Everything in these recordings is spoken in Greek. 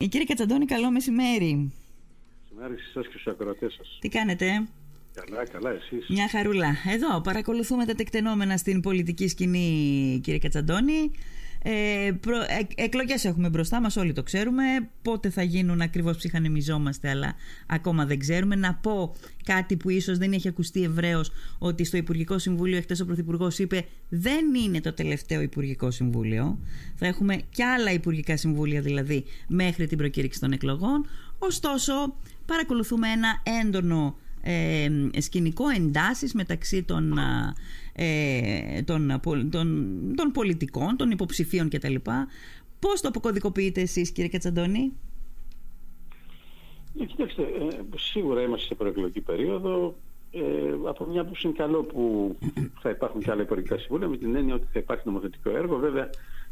Η κύριε Κατσαντώνη, καλό μεσημέρι. Μεσημέρι σε εσάς και στους ακροατές σας. Τι κάνετε; Καλά, καλά, εσείς. Μια χαρούλα. Εδώ παρακολουθούμε τα τεκτενόμενα στην πολιτική σκηνή, κύριε Κατσαντώνη. Ε, προ, ε, εκλογές έχουμε μπροστά μας, όλοι το ξέρουμε. Πότε θα γίνουν ακριβώς ψυχανεμιζόμαστε, αλλά ακόμα δεν ξέρουμε. Να πω κάτι που ίσως δεν έχει ακουστεί ευρέως, ότι στο Υπουργικό Συμβούλιο χτες ο Πρωθυπουργός είπε δεν είναι το τελευταίο Υπουργικό Συμβούλιο. Θα έχουμε και άλλα Υπουργικά Συμβούλια δηλαδή μέχρι την προκήρυξη των εκλογών. Ωστόσο, παρακολουθούμε ένα έντονο ε, σκηνικό εντάσεις μεταξύ των, ε, των, των, των, πολιτικών, των υποψηφίων κτλ. Πώς το αποκωδικοποιείτε εσείς κύριε Κατσαντώνη; Ε, κοιτάξτε, ε, σίγουρα είμαστε σε προεκλογική περίοδο. Ε, από μια που είναι καλό που θα υπάρχουν και άλλα υπουργικά συμβούλια με την έννοια ότι θα υπάρχει νομοθετικό έργο. Βέβαια,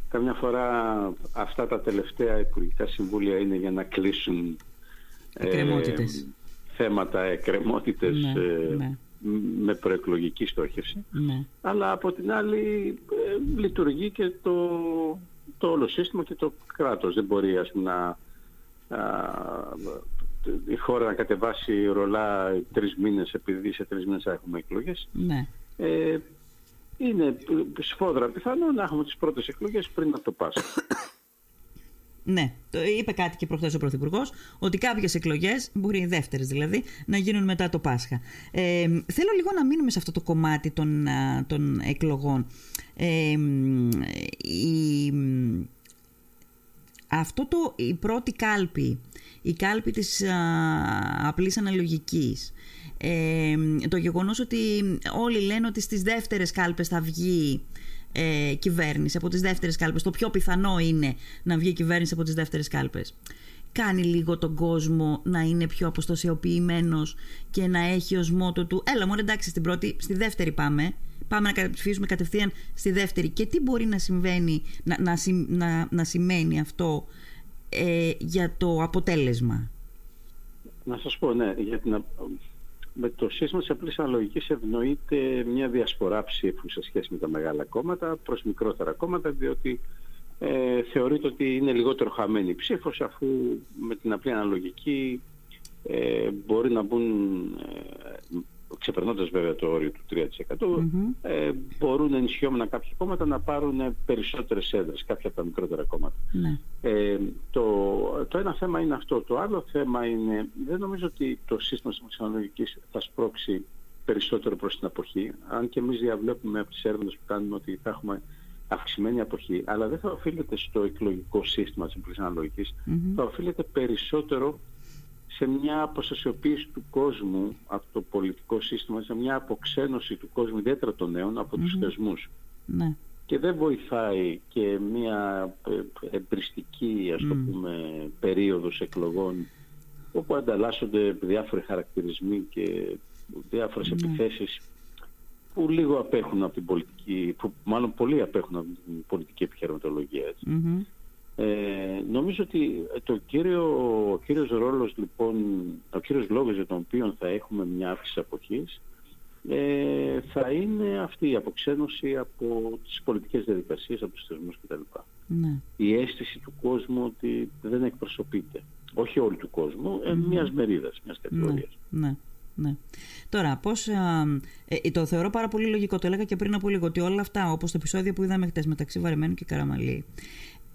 καμιά φορά αυτά τα τελευταία υπουργικά συμβούλια είναι για να κλείσουν Εκκρεμότητες θέματα εκκρεμότητες Ναι, ε, ναι. με προεκλογική στόχευση. Ναι. Αλλά από την άλλη ε, λειτουργεί και το, το όλο σύστημα και το κράτος. Δεν μπορεί ας πούμε, να, α, η χώρα να κατεβάσει ρολά τρεις μήνες επειδή σε τρεις μήνες θα έχουμε εκλογές. ναι. Ε, είναι σφόδρα πιθανό να έχουμε τις πρώτες εκλογές πριν από το Πάσχα. Ναι, το είπε κάτι και προχθές ο Πρωθυπουργός, ότι κάποιες εκλογές, μπορεί οι δεύτερες δηλαδή, να γίνουν μετά το Πάσχα. Ε, θέλω λίγο να μείνουμε σε αυτό το κομμάτι των, α, των εκλογών. Ε, η, αυτό το, η πρώτη κάλπη, η κάλπη της α, απλής αναλογικής, ε, το γεγονός ότι όλοι λένε ότι στις δεύτερες κάλπες θα βγει ε, κυβέρνηση από τις δεύτερες κάλπες. Το πιο πιθανό είναι να βγει κυβέρνηση από τις δεύτερες κάλπες. Κάνει λίγο τον κόσμο να είναι πιο αποστασιοποιημένος και να έχει ως μότο του «Έλα μόνο εντάξει στην πρώτη, στη δεύτερη πάμε». Πάμε να ψηφίσουμε κατευθείαν στη δεύτερη. Και τι μπορεί να συμβαίνει, να, να, συμ- να, να σημαίνει αυτό ε, για το αποτέλεσμα; Να σας πω, ναι, για την, με το σύστημα της απλής αναλογικής ευνοείται μια διασπορά ψήφου σε σχέση με τα μεγάλα κόμματα προς μικρότερα κόμματα διότι ε, θεωρείται ότι είναι λιγότερο χαμένη η ψήφος αφού με την απλή αναλογική ε, μπορεί να μπουν ε, ξεπερνώντας βέβαια το όριο του 3% ε, μπορούν ενισχυόμενα κάποια κόμματα να πάρουν περισσότερες έδρες κάποια από τα μικρότερα κόμματα. Ναι. Ε, το, το ένα θέμα είναι αυτό. Το άλλο θέμα είναι, δεν νομίζω ότι το σύστημα της δημοσιονομικής θα σπρώξει περισσότερο προς την αποχή, αν και εμείς διαβλέπουμε από τις έρευνες που κάνουμε ότι θα έχουμε αυξημένη αποχή, αλλά δεν θα οφείλεται στο εκλογικό σύστημα της απλής αναλογικής, θα οφείλεται περισσότερο σε μια αποστασιοποίηση του κόσμου από το πολιτικό σύστημα, σε μια αποξένωση του κόσμου, ιδιαίτερα των νέων, από τους θεσμούς. Ναι. Και δεν βοηθάει και μια ε, εμπριστική, ας το πούμε, περίοδος εκλογών, όπου ανταλλάσσονται διάφοροι χαρακτηρισμοί και διάφορες επιθέσεις που λίγο απέχουν από την πολιτική, που μάλλον πολύ απέχουν από την πολιτική επιχειρηματολογία. έτσι. Μμμ. Ε, νομίζω ότι το κύριο, ο κύριος ρόλος λοιπόν, ο κύριος λόγος για τον οποίο θα έχουμε μια αύξηση αποχής ε, θα είναι αυτή η αποξένωση από τις πολιτικές διαδικασίες, από τους θεσμούς κτλ. Ναι. Η αίσθηση του κόσμου ότι δεν εκπροσωπείται. Όχι όλου του κόσμου, ε, μιας μερίδας, μιας κατηγορίας. Ναι. Ναι. Τώρα, πώς, α, ε, το θεωρώ πάρα πολύ λογικό. Το έλεγα και πριν από λίγο ότι όλα αυτά, όπως το επεισόδιο που είδαμε χτες μεταξύ Βαρεμένου και Καραμαλή,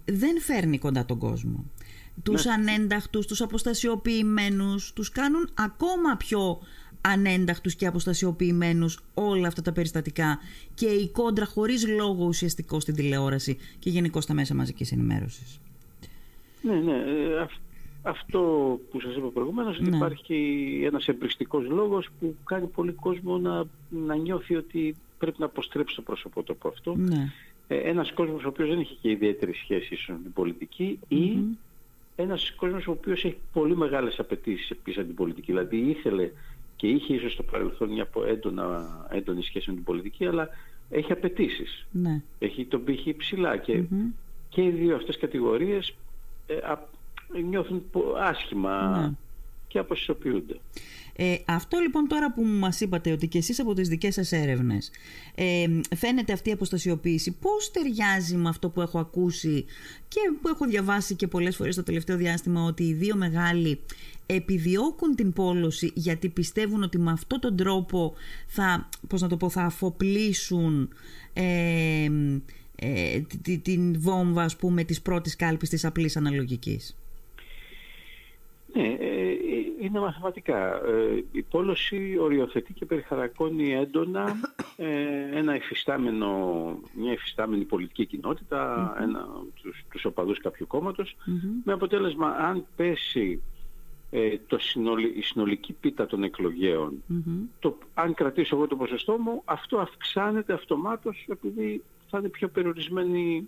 δεν φέρνει κοντά τον κόσμο. Τους ανένταχτους, τους αποστασιοποιημένους, τους κάνουν ακόμα πιο ανένταχτους και αποστασιοποιημένους όλα αυτά τα περιστατικά και η κόντρα χωρίς λόγο ουσιαστικό στην τηλεόραση και γενικώ στα μέσα μαζικής ενημέρωσης. Ναι, ναι. ε, αυ- αυτό που σας είπα προηγουμένως, ότι Ναι. υπάρχει ένας εμπριστικός λόγος που κάνει πολύ κόσμο να, να νιώθει ότι πρέπει να αποστρέψει το πρόσωπό του από αυτό. Ναι. Ε, ένας κόσμος ο οποίος δεν έχει και ιδιαίτερη σχέση ίσως με την πολιτική ή ένας κόσμος ο οποίος έχει πολύ μεγάλες απαιτήσεις πίσω από την πολιτική. Δηλαδή ήθελε και είχε ίσως στο παρελθόν μια πο- έντονα, έντονη σχέση με την πολιτική, αλλά έχει απαιτήσεις. Ναι. Έχει τον πύχη ψηλά και, και οι δύο αυτές κατηγορίες ε, α, νιώθουν πο- άσχημα Ναι. και αποσυσοποιούνται. Ε, αυτό λοιπόν τώρα που μας είπατε ότι και εσείς από τις δικές σας έρευνες ε, φαίνεται αυτή η αποστασιοποίηση πώς ταιριάζει με αυτό που έχω ακούσει και που έχω διαβάσει και πολλές φορές το τελευταίο διάστημα ότι οι δύο μεγάλοι επιδιώκουν την πόλωση γιατί πιστεύουν ότι με αυτόν τον τρόπο θα, πώς να το πω, θα αφοπλίσουν ε, ε, την βόμβα ας πούμε της πρώτης κάλπης της απλής αναλογικής; Ναι, ε, είναι μαθηματικά. Ε, η πόλωση οριοθετεί και περιχαρακώνει έντονα ένα εφιστάμενο, μια εφιστάμενη πολιτική κοινότητα, ένα, τους, τους οπαδούς κάποιου με αποτέλεσμα αν πέσει το η συνολική πίτα των εκλογέων, το, αν κρατήσω εγώ το ποσοστό μου, αυτό αυξάνεται αυτομάτως επειδή θα είναι πιο περιορισμένη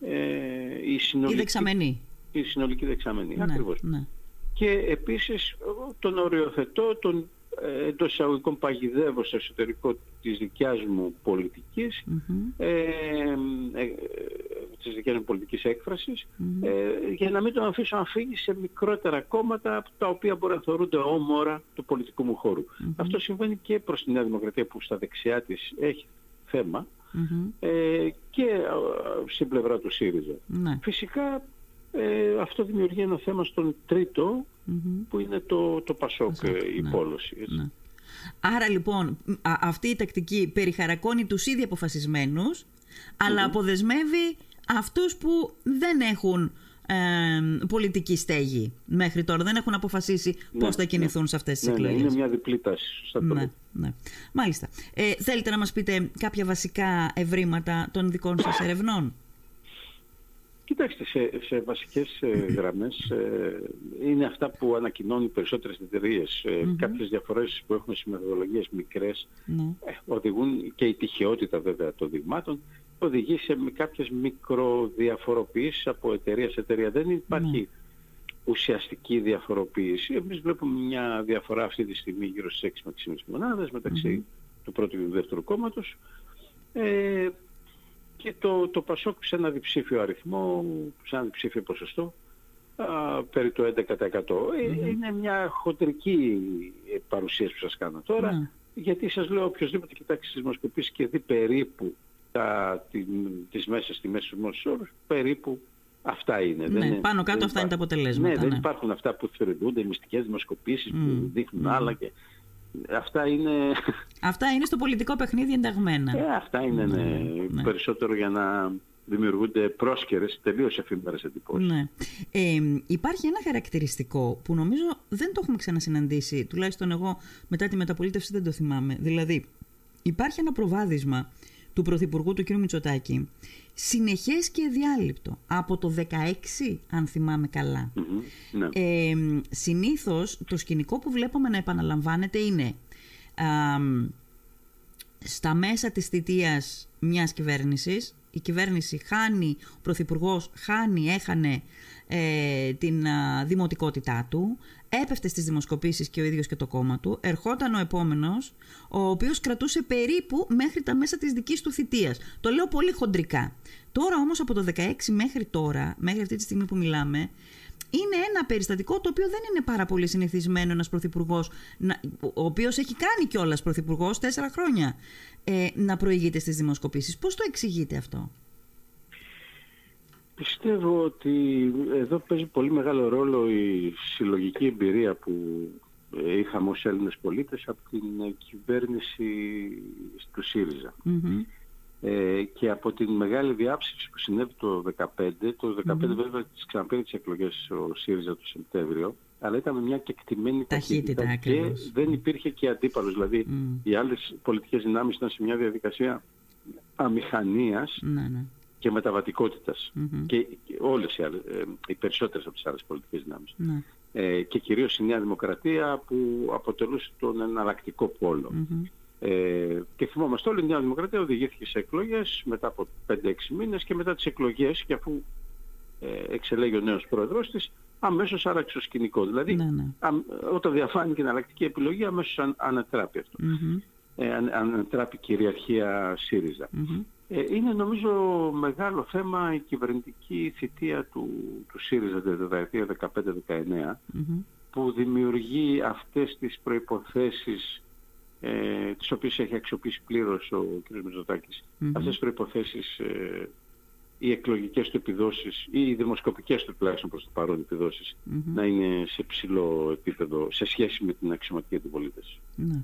ε, η συνολική... Η δεξαμενή. Η συνολική δεξαμενή, ναι, ακριβώς. Ναι. Και επίσης τον οριοθετώ, τον ε, εντός εισαγωγικών παγιδεύω στο εσωτερικό της δικιάς μου πολιτικής, ε, ε, της δικιάς μου πολιτικής έκφρασης, ε, για να μην τον αφήσω να φύγει σε μικρότερα κόμματα τα οποία μπορεί να θεωρούνται όμορα του πολιτικού μου χώρου. Αυτό συμβαίνει και προς τη Νέα Δημοκρατία που στα δεξιά της έχει θέμα, ε, και ε, στην πλευρά του ΣΥΡΙΖΑ. Ναι. Φυσικά ε, αυτό δημιουργεί ένα θέμα στον τριτο που είναι το, το ΠΑΣΟΚ, η ναι. πόλωση. Ναι. Άρα λοιπόν αυτή η τακτική περιχαρακώνει τους ήδη αποφασισμένους αλλά αποδεσμεύει αυτούς που δεν έχουν πολιτική στέγη μέχρι τώρα. Δεν έχουν αποφασίσει ναι, πώς θα κινηθούν ναι. σε αυτές τις ναι, εκλογές. Ναι, είναι μια διπλή τάση. Ναι, ναι. Μάλιστα. Ε, θέλετε να μας πείτε κάποια βασικά ευρήματα των δικών σας ερευνών; Κοιτάξτε, σε, σε βασικές ε, γραμμές ε, είναι αυτά που ανακοινώνουν οι περισσότερες εταιρείες. Ε, mm-hmm. Κάποιες διαφορές που έχουμε σε μεθοδολογίες μικρές ναι. ε, οδηγούν και η τυχαιότητα βέβαια των δειγμάτων οδηγεί σε κάποιες μικροδιαφοροποιήσεις από εταιρεία σε εταιρεία. Δεν υπάρχει ναι. ουσιαστική διαφοροποίηση. Εμείς βλέπουμε μια διαφορά αυτή τη στιγμή γύρω στις 6 με 6,5 μονάδες μεταξύ του πρώτου και του δεύτερου κόμματος. Ε, και το, το ΠΑΣΟΚ σε ένα διψήφιο αριθμό, σε ένα διψήφιο ποσοστό, α, περί το 11%. Ε, είναι μια χοντρική παρουσίαση που σας κάνω τώρα, ναι. γιατί σας λέω οποιοδήποτε κοιτάξει τις δημοσκοπήσεις και δει περίπου τα, την, τις μέσες τιμές του όρους, περίπου αυτά είναι. Ναι, δεν πάνω κάτω αυτά είναι τα αποτελέσματα. Ναι, δεν ναι. υπάρχουν αυτά που θεωρούνται, οι μυστικές δημοσκοπήσεις που δείχνουν άλλα και αυτά είναι... Αυτά είναι στο πολιτικό παιχνίδι ενταγμένα. Ε, αυτά είναι ναι, ναι. περισσότερο για να δημιουργούνται πρόσκαιρες, τελείως εφήμερες εντυπώσεις. Ναι. Ε, υπάρχει ένα χαρακτηριστικό που νομίζω δεν το έχουμε ξανασυναντήσει, τουλάχιστον εγώ μετά τη μεταπολίτευση δεν το θυμάμαι. Δηλαδή, υπάρχει ένα προβάδισμα του Πρωθυπουργού του κ. Μητσοτάκη συνεχές και διάλειπτο από το 16 αν θυμάμαι καλά. ναι. ε, συνήθως το σκηνικό που βλέπουμε να επαναλαμβάνεται είναι στα μέσα της θητείας μιας κυβέρνησης η κυβέρνηση χάνει, ο Πρωθυπουργός χάνει, έχανε ε, την δημοτικότητά του, έπεφτε στις δημοσκοπήσεις και ο ίδιος και το κόμμα του, ερχόταν ο επόμενος, ο οποίος κρατούσε περίπου μέχρι τα μέσα της δικής του θητείας. Το λέω πολύ χοντρικά. Τώρα όμως από το 16 μέχρι τώρα, μέχρι αυτή τη στιγμή που μιλάμε, είναι ένα περιστατικό το οποίο δεν είναι πάρα πολύ συνηθισμένο ένας πρωθυπουργός, ο οποίος έχει κάνει κιόλας πρωθυπουργός τέσσερα χρόνια, ε, να προηγείται στις δημοσκοπήσεις. Πώς το εξηγείτε αυτό; Πιστεύω ότι εδώ παίζει πολύ μεγάλο ρόλο η συλλογική εμπειρία που είχαμε ως Έλληνες πολίτες από την κυβέρνηση του ΣΥΡΙΖΑ. Ε, και από την μεγάλη διάψευση που συνέβη το 2015, το 2015 mm-hmm. βέβαια τις ξαναπήρε τις εκλογές ο ΣΥΡΙΖΑ το Σεπτέμβριο, αλλά ήταν μια κεκτημένη ταχύτητα, ταχύτητα και δεν υπήρχε και αντίπαλος. Δηλαδή οι άλλες πολιτικές δυνάμεις ήταν σε μια διαδικασία αμηχανίας ναι, ναι και μεταβατικότητας. Και όλες οι, άλλες, ε, οι περισσότερες από τις άλλες πολιτικές δυνάμεις. Ναι. Ε, και κυρίως η Νέα Δημοκρατία που αποτελούσε τον εναλλακτικό Ε, και θυμόμαστε όλοι η Νέα Δημοκρατία οδηγήθηκε σε εκλογές μετά από 5-6 μήνες και μετά τις εκλογές και αφού ε, εξελέγει ο νέος πρόεδρος της αμέσως άραξε το σκηνικός. Δηλαδή ναι, ναι. Α, όταν διαφάνηκε η εναλλακτική επιλογή αμέσως αν, ανατράπει αυτό. Mm-hmm. Ε, αν, ανατράπει κυριαρχία ΣΥΡΙΖΑ. Ε, είναι νομίζω μεγάλο θέμα η κυβερνητική θητεία του, του ΣΥΡΙΖΑ τη δεκαετία 15-19 που δημιουργεί αυτές τις προϋποθέσεις ε, τις οποίες έχει αξιοποιήσει πλήρως ο κ. Μητσοτάκης. Mm-hmm. Αυτές τις προϋποθέσεις ε, οι εκλογικές του επιδόσεις ή οι δημοσκοπικές του τουλάχιστον προς το παρόν να είναι σε ψηλό επίπεδο σε σχέση με την αξιωματική του πολίτες. Ναι,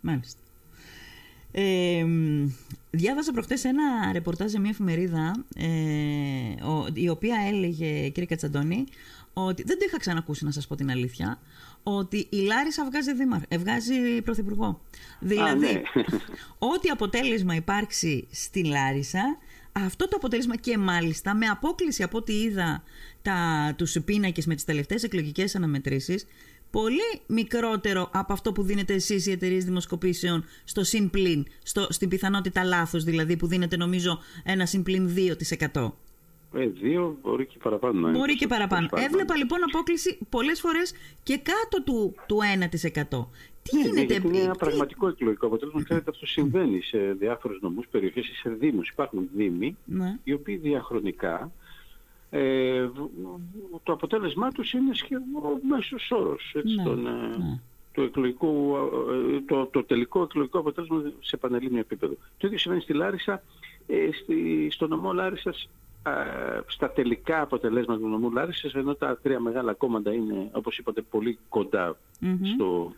μάλιστα. Ε, διάβαζα προχτές ένα ρεπορτάζ σε μια εφημερίδα ε, η οποία έλεγε, κύριε Κατσαντώνη, ότι δεν το είχα ξανακούσει να σας πω την αλήθεια, ότι η Λάρισα βγάζει, δήμαρ, ε, βγάζει πρωθυπουργό. Δηλαδή, ναι. ό,τι αποτέλεσμα υπάρξει στη Λάρισα, αυτό το αποτέλεσμα και μάλιστα με απόκληση από ό,τι είδα τα, τους πίνακες με τις τελευταίες εκλογικές αναμετρήσεις, πολύ μικρότερο από αυτό που δίνετε εσείς οι εταιρείες δημοσκοπήσεων στο συμπλήν, στο, στην πιθανότητα λάθος δηλαδή που δίνετε νομίζω ένα συμπλήν 2%. Ε, δύο μπορεί και παραπάνω. Να μπορεί και παραπάνω. Έβλεπα λοιπόν απόκληση πολλές φορές και κάτω του, του 1%. Τι ναι, γίνεται, είναι ένα πραγματικό εκλογικό αποτέλεσμα. Ξέρετε, αυτό συμβαίνει σε διάφορους νομούς, περιοχές ή σε Δήμους. Υπάρχουν Δήμοι ναι. οι οποίοι διαχρονικά ε, το αποτέλεσμά τους είναι σχεδόν ο μέσος όρος ναι, ε, ναι. το, εκλογικού, ε, το, το τελικό εκλογικό αποτέλεσμα σε πανελλήνιο επίπεδο. Το ίδιο σημαίνει στη Λάρισα, ε, στη, στο νομό Λάρισας στα τελικά αποτελέσματα του νομού Λάρισας ενώ τα τρία μεγάλα κόμματα είναι όπως είπατε πολύ στο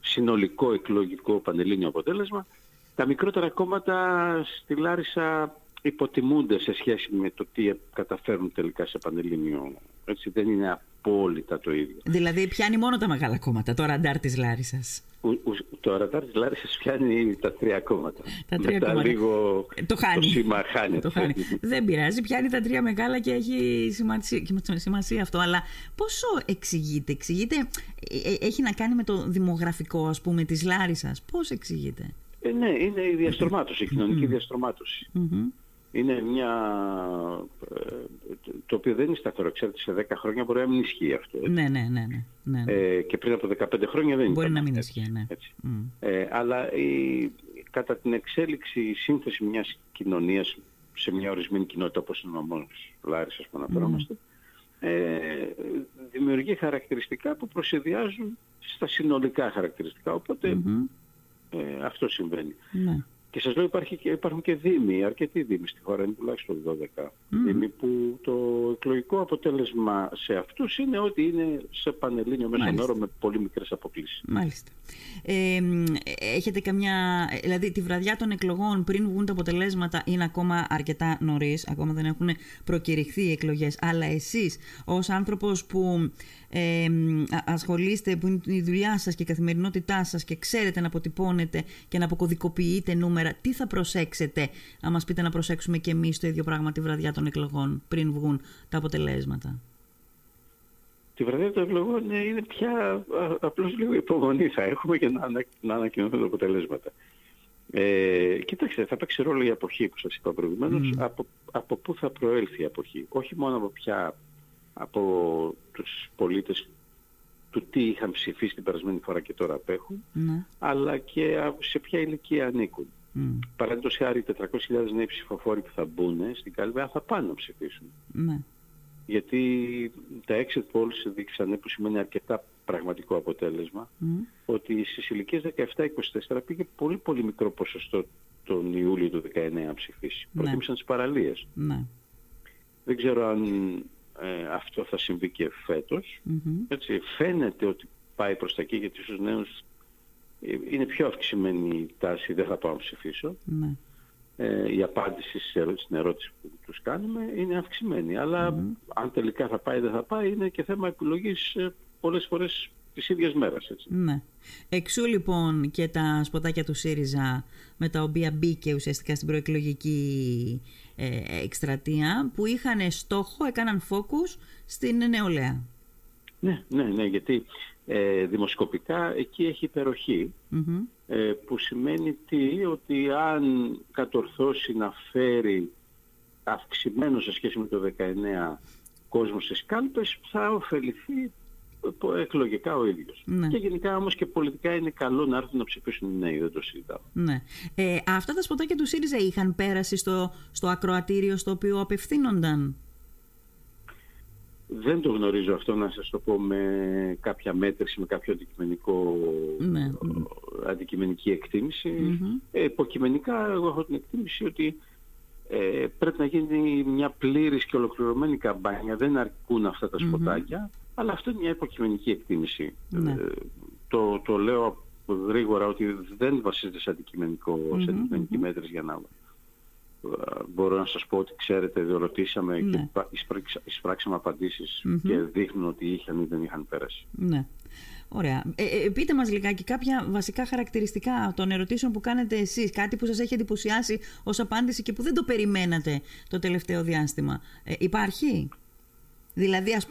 συνολικό εκλογικό πανελλήνιο αποτέλεσμα τα μικρότερα κόμματα στη Λάρισα υποτιμούνται σε σχέση με το τι καταφέρουν τελικά σε πανελλήνιο. Έτσι δεν είναι απόλυτα το ίδιο. Δηλαδή πιάνει μόνο τα μεγάλα κόμματα, το ραντάρ της Λάρισας. το ραντάρ της Λάρισας πιάνει τα τρία κόμματα. Τα τρία Μετά κόμματα. λίγο το, χάνει. το σήμα χάνεται. Το χάνει. δεν πειράζει, πιάνει τα τρία μεγάλα και έχει σημασία, σημασία αυτό. Αλλά πόσο εξηγείται, εξηγείται, ε, ε, έχει να κάνει με το δημογραφικό ας πούμε της Λάρισας. Πώς εξηγείται; Ε, ναι, είναι η διαστρωμάτωση, η κοινωνική διαστρωμάτωση είναι μια... Ε, το οποίο δεν είναι σταθερό. Ξέρετε, σε 10 χρόνια μπορεί να μην ισχύει αυτό. Έτσι. Ναι, ναι, ναι. ναι, ναι, ναι. Ε, και πριν από 15 χρόνια δεν Μπορεί να μην ισχύει, ναι. Έτσι. Ε, αλλά η, κατά την εξέλιξη, η σύνθεση μιας κοινωνίας σε μια ορισμένη κοινότητα όπως είναι ο νομός Λάρισας που αναφερόμαστε, ε, δημιουργεί χαρακτηριστικά που προσεδιάζουν στα συνολικά χαρακτηριστικά. Οπότε ε, αυτό συμβαίνει. Ναι. Και σας λέω υπάρχει και, υπάρχουν και δήμοι, αρκετοί δήμοι στη χώρα, είναι τουλάχιστον 12. Mm. Δήμοι που το εκλογικό αποτέλεσμα σε αυτούς είναι ότι είναι σε πανελλήνιο μέσα όρο με πολύ μικρές αποκλήσεις. Μάλιστα. Ε, έχετε καμιά, δηλαδή τη βραδιά των εκλογών πριν βγουν τα αποτελέσματα είναι ακόμα αρκετά νωρίς, ακόμα δεν έχουν προκηρυχθεί οι εκλογές, αλλά εσείς ως άνθρωπος που ε, ασχολείστε, που είναι η δουλειά σας και η καθημερινότητά σας και ξέρετε να αποτυπώνετε και να αποκωδικοποιείτε νούμερα, τι θα προσέξετε, να μας πείτε να προσέξουμε και εμείς το ίδιο πράγμα τη βραδιά των εκλογών πριν βγουν τα αποτελέσματα; Τη βραδιά των εκλογών είναι πια απλώς λίγο υπομονή θα έχουμε και να, να ανακοινωθούν τα αποτελέσματα. Ε, κοιτάξτε, θα παίξει ρόλο η αποχή που σας είπα προηγουμένως, από, από πού θα προέλθει η αποχή; Όχι μόνο από ποια από τους πολίτες του τι είχαν ψηφίσει την περασμένη φορά και τώρα απέχουν, ναι. αλλά και σε ποια ηλικία ανήκουν. Mm. Παραδείγματος χάρη 400.000 νέοι ψηφοφόροι που θα μπουν στην Καλβέα θα πάνε να ψηφίσουν. Ναι. Γιατί τα exit polls δείξανε που σημαίνει αρκετά πραγματικό αποτέλεσμα ότι στις ηλικίες 17-24 πήγε πολύ πολύ μικρό ποσοστό τον Ιούλιο του 19 να ψηφίσει. Ναι. Προτίμησαν τις παραλίες. Ναι. Δεν ξέρω αν ε, αυτό θα συμβεί και φετος Έτσι, φαίνεται ότι πάει προς τα εκεί γιατί στους νέους ε, είναι πιο αυξημένη η τάση, δεν θα πάω να ψηφίσω. Ναι. Ε, η απάντηση στην ερώτηση που τους κάνουμε είναι αυξημένη. αν τελικά θα πάει ή δεν θα πάει είναι και θέμα επιλογής ε, πολλές φορές της ίδιας μέρας. Έτσι. Ναι. Εξού λοιπόν και τα σποτάκια του ΣΥΡΙΖΑ με τα οποία μπήκε ουσιαστικά στην προεκλογική ε, εκστρατεία που είχαν στόχο, έκαναν focus στην νεολαία. Ναι, ναι, ναι, γιατί ε, δημοσκοπικά εκεί έχει ε, που σημαίνει τι, ότι αν κατορθώσει να φέρει αυξημένο σε σχέση με το 19 κόσμο στις κάλπες θα ωφεληθεί εκλογικά ο ίδιος. Ναι. Και γενικά όμως και πολιτικά είναι καλό να έρθουν να ψηφίσουν οι νέοι, δεν το συζητάω. Ναι. Ε, αυτά τα σποτάκια του ΣΥΡΙΖΑ είχαν πέρασει στο, στο ακροατήριο στο οποίο απευθύνονταν; Δεν το γνωρίζω αυτό να σας το πω με κάποια μέτρηση, με κάποιο αντικειμενικό, ναι. αντικειμενική Ε, υποκειμενικά εγώ έχω την εκτίμηση ότι ε, πρέπει να γίνει μια πλήρης και ολοκληρωμένη καμπάνια. Δεν αρκούν αυτά τα σποτάκια, αλλά αυτό είναι μια υποκειμενική εκτίμηση. Ναι. Ε, το, το λέω γρήγορα ότι δεν βασίζεται σε, αντικειμενικό, σε αντικειμενική μέτρηση για να μπορώ να σας πω ότι ξέρετε, ρωτήσαμε ναι. και εισπράξαμε και δείχνουν ότι είχαν ή δεν είχαν πέρασει. Ναι. Ωραία. Ε, ε, πείτε μας λιγάκι κάποια βασικά χαρακτηριστικά των ερωτήσεων που κάνετε εσείς, κάτι που σας έχει εντυπωσιάσει ως απάντηση και που δεν το περιμένατε το τελευταίο διάστημα. Ε, υπάρχει; Δηλαδή, ας,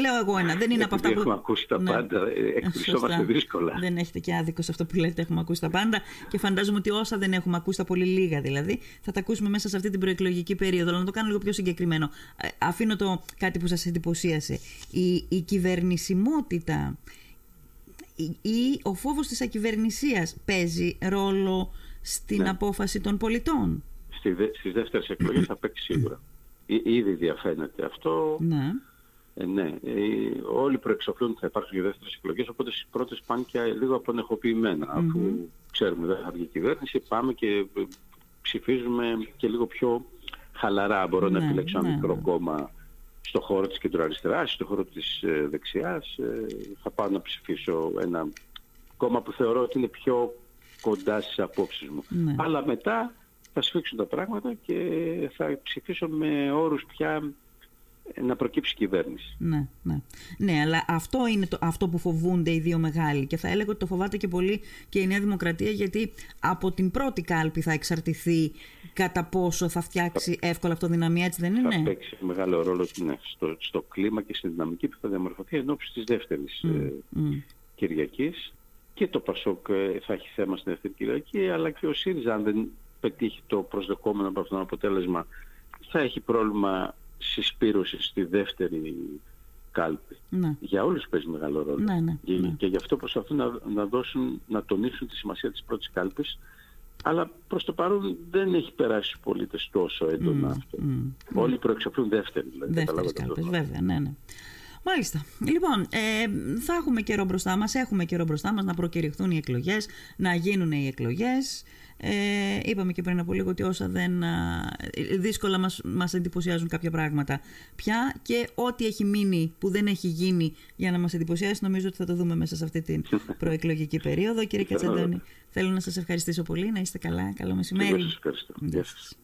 λέω εγώ ένα, δεν είναι από αυτά που... έχουμε ακούσει τα ναι. πάντα, ε, εκπλησόμαστε δύσκολα. Δεν έχετε και άδικο σε αυτό που λέτε, έχουμε ακούσει τα πάντα και φαντάζομαι ότι όσα δεν έχουμε ακούσει, τα πολύ λίγα δηλαδή, θα τα ακούσουμε μέσα σε αυτή την προεκλογική περίοδο. Αλλά να το κάνω λίγο πιο συγκεκριμένο. Ε, αφήνω το κάτι που σας εντυπωσίασε. Η, η κυβερνησιμότητα ή ο φόβος της ακυβερνησίας παίζει ρόλο στην ναι. απόφαση των πολιτών. Στη, στις δεύτερες εκλογές θα παίξει σίγουρα. Ήδη διαφαίνεται αυτό. Ναι. Ε, ναι. Ε, όλοι προεξοφλούν ότι θα υπάρξουν και δεύτερες εκλογές, οπότε στις πρώτες πάνε και λίγο απονεχοποιημένα. Αφού ξέρουμε δεν θα βγει η κυβέρνηση, πάμε και ψηφίζουμε και λίγο πιο χαλαρά. Μπορώ να ναι, επιλέξω ένα ναι, μικρό κόμμα στο χώρο της κεντροαριστεράς, στο χώρο της ε, δεξιάς. Ε, θα πάω να ψηφίσω ένα κόμμα που θεωρώ ότι είναι πιο κοντά στις απόψεις μου. Ναι. Αλλά μετά θα σφίξουν τα πράγματα και θα ψηφίσω με όρους πια να προκύψει κυβέρνηση. Ναι, ναι. ναι αλλά αυτό είναι το, αυτό που φοβούνται οι δύο μεγάλοι και θα έλεγα ότι το φοβάται και πολύ και η Νέα Δημοκρατία γιατί από την πρώτη κάλπη θα εξαρτηθεί κατά πόσο θα φτιάξει εύκολα αυτοδυναμία, έτσι δεν είναι; Θα παίξει μεγάλο ρόλο ναι, στο, στο κλίμα και στη δυναμική που θα διαμορφωθεί εν ώψη της δεύτερης mm, ε, mm. Κυριακής και το Πασόκ ε, θα έχει θέμα στην δεύτερη Κυριακή αλλά και ο ΣΥΡΙΖΑ αν δεν πετύχει το προσδεκόμενο από αυτό το αποτέλεσμα θα έχει πρόβλημα συσπήρωσης στη δεύτερη κάλπη. Ναι. Για όλους παίζει μεγάλο ρόλο. Ναι, ναι, και, ναι. και γι' αυτό προσπαθούν να, να, δώσουν, να τονίσουν τη σημασία της πρώτης κάλπης αλλά προς το παρόν δεν έχει περάσει στους πολίτες τόσο έντονα αυτό. Mm, Όλοι προεξοφλούν δεύτερη. Δηλαδή, Δεύτερης κάλπης, βέβαια, ναι, ναι. Μάλιστα. Λοιπόν, ε, θα έχουμε καιρό μπροστά μας, έχουμε καιρό μπροστά μας να προκηρυχθούν οι εκλογές, να γίνουν οι εκλογές. Ε, είπαμε και πριν από λίγο ότι όσα δεν δύσκολα μας, μας εντυπωσιάζουν κάποια πράγματα πια και ό,τι έχει μείνει που δεν έχει γίνει για να μας εντυπωσιάσει νομίζω ότι θα το δούμε μέσα σε αυτή την προεκλογική περίοδο. Κύριε Κατσαντώνη, θέλω να σας ευχαριστήσω πολύ, να είστε καλά, καλό μεσημέρι. Γεια σας.